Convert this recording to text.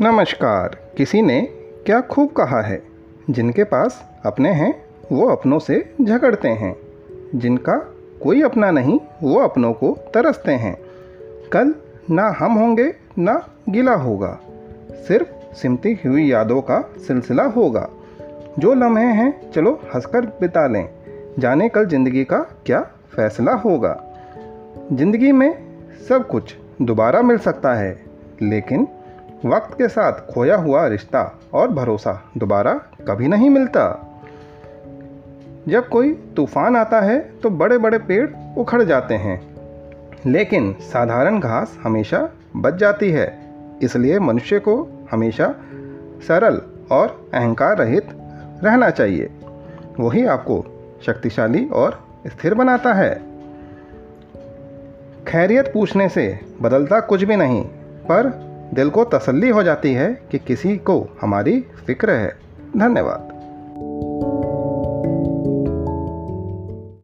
नमस्कार। किसी ने क्या खूब कहा है? जिनके पास अपने हैं, वो अपनों से झगड़ते हैं। जिनका कोई अपना नहीं, वो अपनों को तरसते हैं। कल ना हम होंगे, ना गिला होगा। सिर्फ़ सिमती हुई यादों का सिलसिला होगा। जो लम्हे हैं, चलो हंसकर बिता लें। जाने कल ज़िंदगी का क्या फैसला होगा। ज़िंदगी में सब कुछ दोबारा मिल सकता है, लेकिन वक्त के साथ खोया हुआ रिश्ता और भरोसा दोबारा कभी नहीं मिलता। जब कोई तूफ़ान आता है तो बड़े बड़े पेड़ उखड़ जाते हैं। लेकिन साधारण घास हमेशा बच जाती है, इसलिए मनुष्य को हमेशा सरल और अहंकार रहित रहना चाहिए। वही आपको शक्तिशाली और स्थिर बनाता है। खैरियत पूछने से बदलता कुछ भी नहीं, पर दिल को तसल्ली हो जाती है कि किसी को हमारी फ़िक्र है। धन्यवाद।